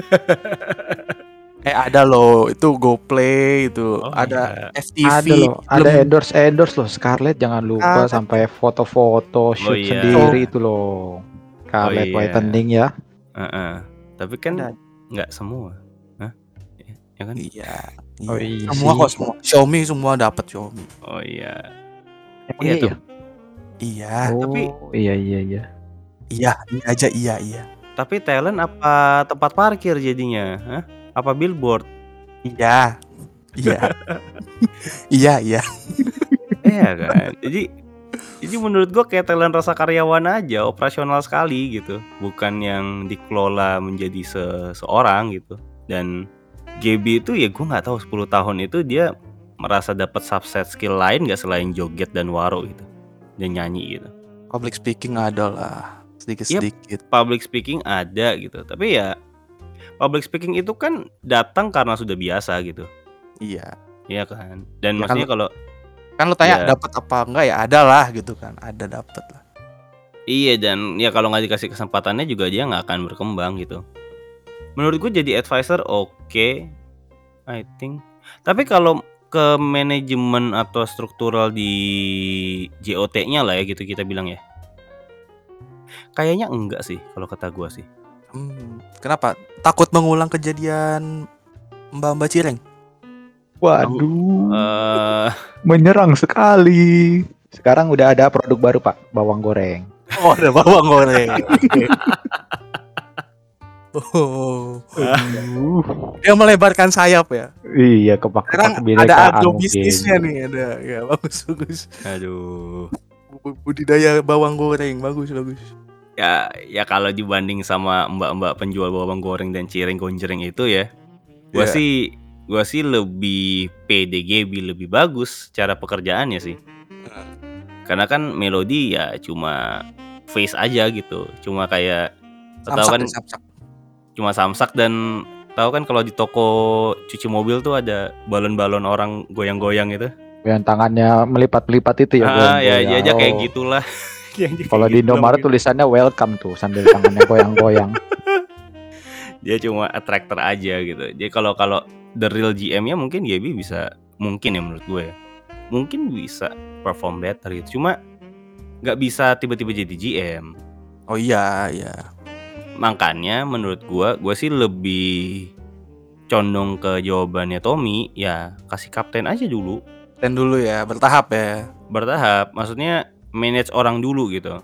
[laughs] eh ada loh itu GoPlay itu Oh, ada iya. FTV ada loh, ada endorse endorse loh Scarlett jangan lupa Ada. sampai foto-foto shoot iya. sendiri itu loh. Scarlett iya. Whitening ya. Heeh. Tapi kan Ada. nggak semua. Hah? Ya, ya kan? iya Oh iya. iya semua sih. kok semua Xiaomi semua dapat Xiaomi Oh iya. Emang Iya iya tuh. ya? iya Oh, tapi- iya iya iya. iya iya aja iya iya Tapi talent apa tempat parkir jadinya? Hah? Apa billboard? Iya. Iya. [laughs] iya, iya. Iya kan. Jadi jadi menurut gua kayak talent rasa karyawan aja, operasional sekali gitu. Bukan yang dikelola menjadi seseorang gitu. Dan GB itu ya gua nggak tahu 10 tahun itu dia merasa dapat subset skill lain nggak selain joget dan waro gitu. Dan nyanyi gitu. Public speaking ada lah. Sedikit-sedikit. Public speaking ada gitu. Tapi ya public speaking itu kan datang karena sudah biasa gitu. Iya. Iya kan. Dan Ya kan maksudnya kalau Kan lu tanya Iya. dapat apa enggak ya ada lah gitu kan. Ada dapat lah. Iya dan ya kalau nggak dikasih kesempatannya juga dia nggak akan berkembang gitu. Menurut gue jadi advisor oke, I think. Tapi kalau ke manajemen atau struktural di JOT-nya lah ya gitu kita bilang ya. Kayaknya enggak sih kalau kata gua sih. Hmm, kenapa? Takut mengulang kejadian Mbak-mbak Cireng? Waduh, Eh menyerang sekali. Sekarang udah ada produk baru pak, bawang goreng. Oh, ada bawang goreng. oh, Aduh. dia melebarkan sayap ya. Iya kepak Sekarang ada agro bisnisnya nih, ada. Ya, bagus bagus. aduh. Bu- Budidaya bawang goreng, bagus bagus. Ya ya kalau dibanding sama mbak-mbak penjual bawang goreng dan cireng gonjreng itu ya. Gua Iya. sih gua sih lebih PDGB lebih bagus cara pekerjaannya sih. Karena kan melodi ya cuma face aja gitu. Cuma kayak tahu kan nih, samsak. cuma samsak dan tahu kan kalau di toko cuci mobil tuh ada balon-balon orang goyang-goyang itu. Yang tangannya melipat-lipat itu ya. ah, ya, ya aja kayak Oh. gitulah. Ya, dia Kalau di gitu Indomaret mungkin. tulisannya welcome tuh sambil tangannya goyang-goyang. [laughs] dia cuma attractor aja gitu. Jadi kalau kalau the real GM-nya mungkin Gaby bisa mungkin ya menurut gue ya. Mungkin bisa perform better gitu. Cuma nggak bisa tiba-tiba jadi GM. Oh iya, iya. Makanya menurut gua, gua sih lebih condong ke jawabannya Tommy, ya kasih kapten aja dulu, Dan dulu ya, bertahap ya. bertahap. Maksudnya manage orang dulu gitu.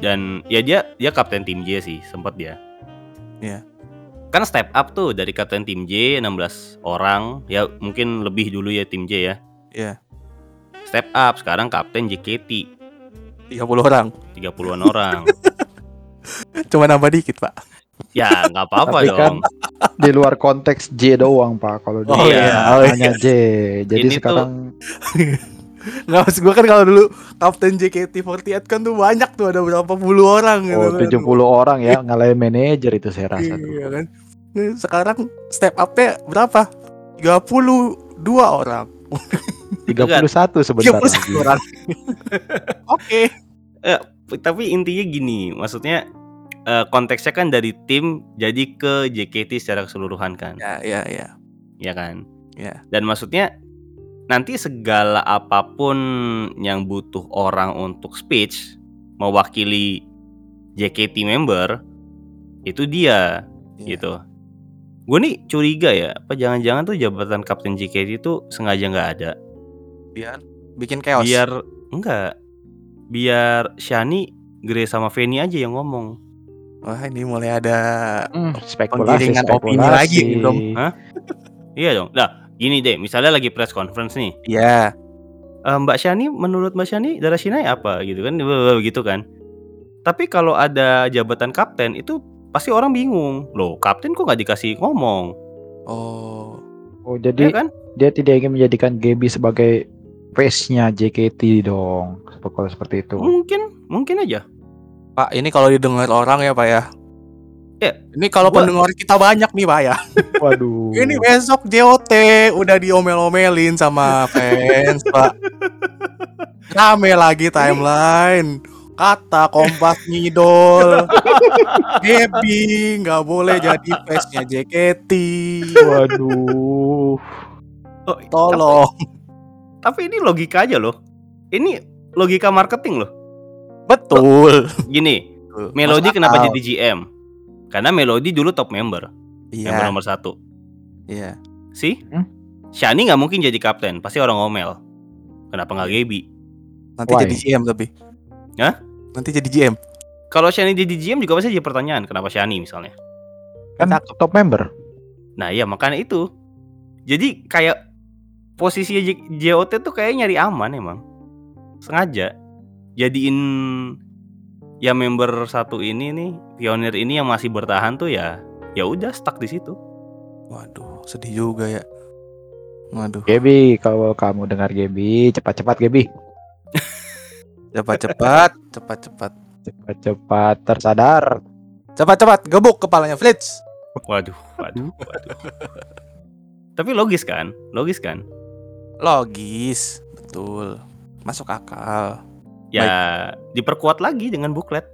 Dan ya dia dia kapten tim J sih, sempat dia. Iya. Kan step up tuh dari kapten tim J 16 orang, ya mungkin lebih dulu ya tim J ya. Iya. Step up sekarang kapten JKT 30 orang. 30-an orang. [laughs] Cuma nambah dikit, Pak. ya nggak apa-apa Tapi dong. kan di luar konteks J doang pak. Kalau Oh dia iya, oh hanya J. Jadi Ini tuh- sekarang [laughs] Nggak maksud gue kan kalau dulu Kapten JKT48 kan tuh banyak tuh ada berapa puluh orang gitu oh, kan. 70 orang ya ngalahin manajer itu saya rasa tuh. Iya kan. Sekarang step up-nya berapa? 32 orang. 31 [laughs] sebentar 31 lagi. orang. [laughs] Oke. tapi intinya gini, maksudnya eh, konteksnya kan dari tim jadi ke JKT secara keseluruhan kan, Ya, ya, ya. ya kan? Ya. Dan maksudnya nanti segala apa pun yang butuh orang untuk speech mewakili JKT member itu dia Iya. gitu. Gue nih curiga ya, apa jangan-jangan tuh jabatan kapten JKT itu sengaja nggak ada, Biar bikin chaos. biar enggak, biar Shani, Gre sama Feni aja yang ngomong. Wah, ini mulai ada Hmm, spekulasi, Penggiringan opini spekulasi. lagi. Hah? Iya dong. Nah, gini deh, misalnya lagi press conference nih. ya Eh, Mbak Shani, menurut Mbak Shani, darah Shinai apa gitu kan? Begitu kan. Tapi kalau ada jabatan kapten itu pasti orang bingung. Loh, kapten kok nggak dikasih ngomong? Oh. Oh, Ya jadi kan? dia tidak ingin menjadikan Gaby sebagai face-nya JKT dong. Kalau seperti itu. Mungkin, mungkin aja. Pak, ini kalau didengar orang ya, Pak ya. Ya, Ini kalau gua- pendengar kita banyak nih, Pak ya. [laughs] Waduh. Ini besok JOT udah diomel-omelin sama fans, Pak. Rame lagi timeline. Kata Kompas ngidol. Gaby nggak boleh jadi face-nya JKT. Waduh. Oh, Tolong. Tapi ini logika aja loh. Ini logika marketing loh. Betul. Gini, Melody kenapa jadi GM? Karena Melody dulu top member, member Iya, nomor satu. iya. Sih? Hmm? Shani nggak mungkin jadi kapten, pasti orang ngomel. Kenapa nggak Gaby? Nanti Why? jadi GM tapi. Hah? Nanti jadi GM. kalau Shani jadi GM juga pasti jadi pertanyaan kenapa Shani misalnya. Kan Cakep. top member. Nah iya makanya itu. Jadi kayak posisi JOT tuh kayak nyari aman emang. Sengaja jadiin ya member satu ini nih pionir ini yang masih bertahan tuh ya ya udah stuck di situ. Waduh, sedih juga ya. Waduh, Gebi, kalau kamu dengar Gebi, cepat-cepat Gebi. [laughs] cepat-cepat, cepat-cepat. Cepat-cepat tersadar. Cepat-cepat gebuk kepalanya Fritz. Waduh, waduh, waduh. Tapi logis kan? Logis kan? Logis, betul. Masuk akal. Ya diperkuat lagi dengan buklet.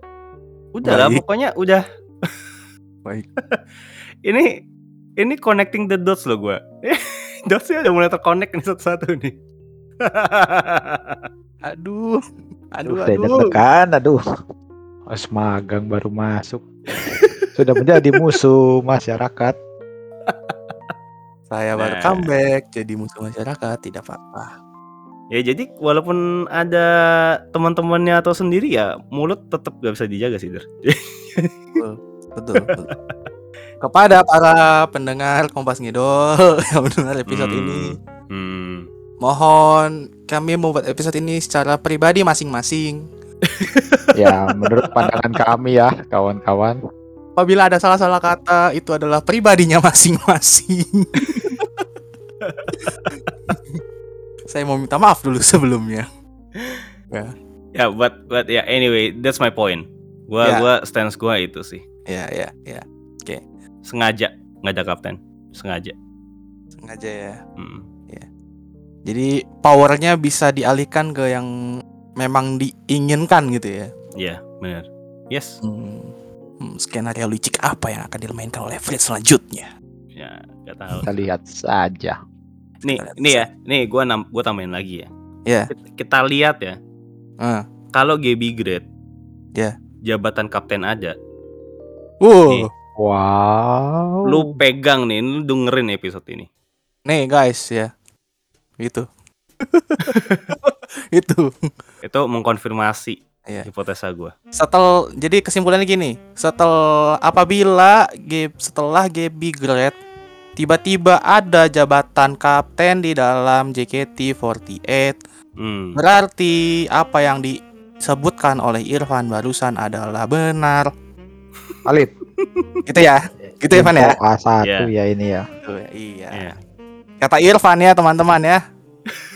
Udah lah Baik. pokoknya udah. [laughs] Baik. [laughs] ini ini connecting the dots loh gua. [laughs] Dotsnya udah mulai terconnect nih satu-satu nih. Aduh. Aduh, Aduh, aduh. deg-degan, aduh. Os magang baru masuk. Sudah menjadi musuh masyarakat. Saya baru Nah. comeback jadi musuh masyarakat, tidak apa-apa. Ya jadi walaupun ada teman-temannya atau sendiri ya mulut tetap gak bisa dijaga sih Der. Betul, betul. Kepada para pendengar Kompas Ngidol [laughs] yang mendengar episode Hmm, ini, Hmm. mohon kami membuat episode ini secara pribadi masing-masing. [laughs] Ya, menurut pandangan kami ya, kawan-kawan. Apabila ada salah-salah kata, itu adalah pribadinya masing-masing. [laughs] Saya mau minta maaf dulu [laughs] sebelumnya. Ya but but ya anyway that's my point. Gua Ya. gua stance gua itu sih. Ya, ya, ya. Sengaja nggak ada kapten. Sengaja. Sengaja ya. Hmm. Jadi powernya bisa dialihkan ke yang memang diinginkan gitu ya. Iya, benar. Yes. Hmm. Hmm, skenario licik apa yang akan dimainkan oleh Fritz selanjutnya? Ya, nggak tahu. Kita lihat saja. Nih, Kita lihat nih ya. Nih gua nam gua tambahin lagi ya. Ya. Kita, kita lihat ya. Ah. Kalau GB grade. Ya. Jabatan kapten ada. Wow. Wow. Lu pegang nih, lu dengerin episode ini. Nih guys ya. Gitu. [laughs] itu. Itu mengkonfirmasi Iya. hipotesa gua. Setel jadi kesimpulannya gini, setel apabila G, setelah GB grade tiba-tiba ada jabatan kapten di dalam JKT48 Hmm. berarti apa yang disebutkan oleh Irfan barusan adalah benar. Valid. Gitu ya. Gitu ya, Van ya? Info A1 Iya. ya ini ya. Tuh, iya. Iya. Kata Irfan ya teman-teman ya.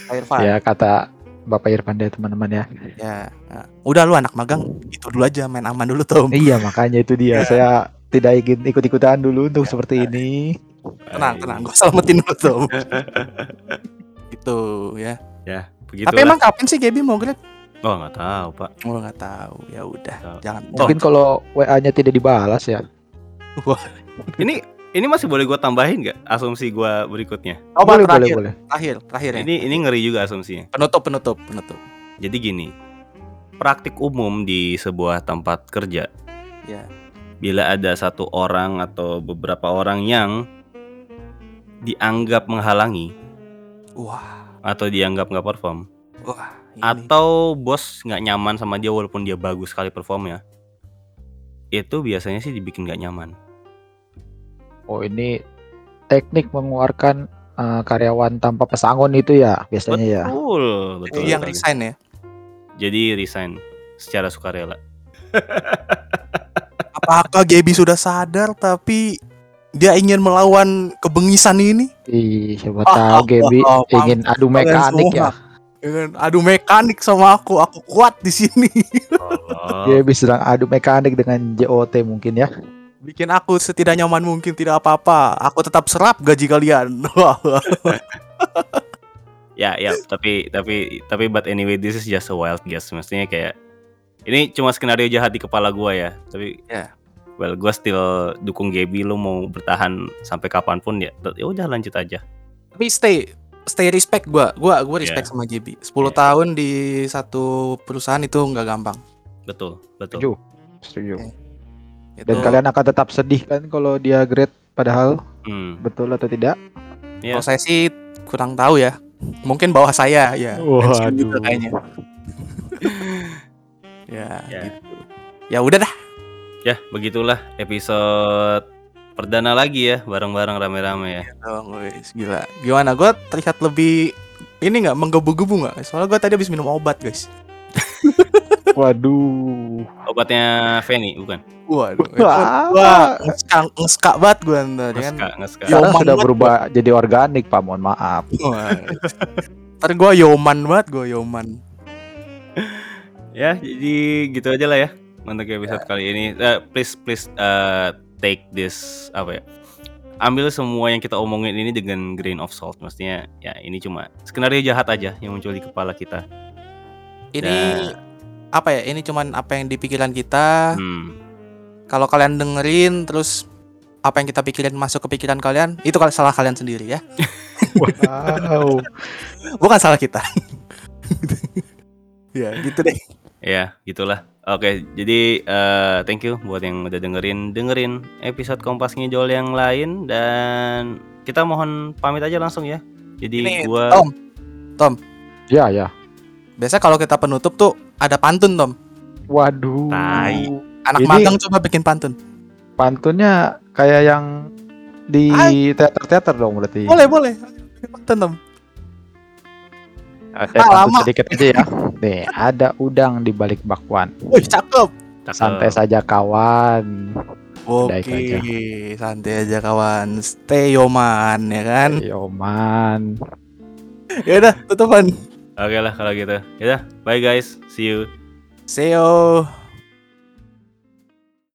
Kata Irfan. Ya kata Bapak Irfan deh teman-teman ya. Ya. Nah, Udah lu anak magang itu dulu aja main aman dulu Tom. Iya makanya itu dia. Saya tidak ingin ikut-ikutan dulu untuk seperti ini. Tenang, tenang. Gue selamatin dulu Tom. [laughs] gitu ya. Begitu. Tapi emang kapan sih Gaby mau grade? Oh, nggak tahu, Pak. Oh nggak tahu. Ya udah. Jangan. Mungkin kalau WA-nya tidak dibalas ya. Ini ini masih boleh gua tambahin nggak asumsi gua berikutnya? Oh, boleh, boleh, terakhir, boleh. terakhir, terakhir ya. Ini ini ngeri juga asumsinya. Penutup, penutup, penutup. Jadi gini, praktik umum di sebuah tempat kerja, Ya. bila ada satu orang atau beberapa orang yang dianggap menghalangi Wah, atau dianggap nggak perform, wah. Ini. atau bos nggak nyaman sama dia walaupun dia bagus sekali performnya, itu biasanya sih dibikin nggak nyaman. Oh ini teknik mengeluarkan eh, karyawan tanpa pesangon itu ya biasanya ya. Betul, betul. yang sekali. resign ya. Jadi resign secara sukarela. [laughs] Apakah Gaby sudah sadar tapi dia ingin melawan kebengisan ini? Ih, siapa Ah, tahu Gaby ah, ah, ingin adu mekanik ya. Dengan adu mekanik sama aku, aku kuat di sini. [laughs] Oh, Gaby sedang adu mekanik dengan JOT mungkin ya. Bikin aku setidak nyaman mungkin tidak apa-apa. Aku tetap serap gaji kalian. [laughs] ya ya tapi tapi tapi but anyway this is just a wild guess maksudnya kayak ini cuma skenario jahat di kepala gua ya tapi Ya. Well gua still dukung Gaby lu mau bertahan sampai kapan pun ya ya udah lanjut aja tapi stay stay respect gua. Gua gua respect sama Gaby. 10 Yeah. tahun di satu perusahaan itu nggak gampang. betul betul Setuju. Setuju. Itu Dan kalian akan tetap sedih kan kalau dia grade padahal hmm. betul atau tidak? ya kalau saya sih kurang tahu ya. Mungkin bawah saya ya. Waduh. kayaknya. [laughs] ya, Ya. gitu. ya udah dah. Ya, begitulah episode perdana lagi ya, bareng-bareng rame-rame ya. Oh, guys, gila. Gimana? Gue terlihat lebih ini nggak menggebu-gebu nggak? Soalnya gue tadi habis minum obat, guys. [laughs] Waduh. Obatnya Feni bukan? Waduh. Wah. Wah, ngeska, ngeska banget gue ntar kan. Ngeska, ngeska. Yo. Sekarang Yoman sudah berubah jadi organik, Pak. Mohon maaf. Ntar gue yoman banget, gue yoman. [laughs] Ya, jadi gitu aja lah ya untuk episode kali ini. Eh, please please eh, take this apa ya? Ambil semua yang kita omongin ini dengan grain of salt. Maksudnya ya ini cuma skenario jahat aja yang muncul di kepala kita. Ini Nah. apa ya? Ini cuman apa yang di pikiran kita. Hmm. Kalau kalian dengerin terus apa yang kita pikirin masuk ke pikiran kalian, itu kalau salah kalian sendiri ya. [laughs] Wow. Bukan salah kita. [laughs] ya, gitu deh. Ya, gitulah. Oke, jadi eh, thank you buat yang udah dengerin dengerin episode Kompas Ngejol yang lain dan kita mohon pamit aja langsung ya. Jadi Ini, gua Tom. Ya, ya. Biasa kalau kita penutup tuh ada pantun, Tom. Waduh. Tai. Anak Ini- magang coba bikin pantun. Pantunnya kayak yang di teater-teater dong berarti. Boleh, boleh. Pantun, Tom. Eh, Ah, lama. sedikit aja ya. Nih, ada udang di balik bakwan. Wih, cakep. cakep. Santai saja kawan. Oke, santai aja kawan. Stay yoman ya kan. Yoman. Ya udah, tutupan. Oke lah kalau gitu. Ya udah, bye guys. See you. See you.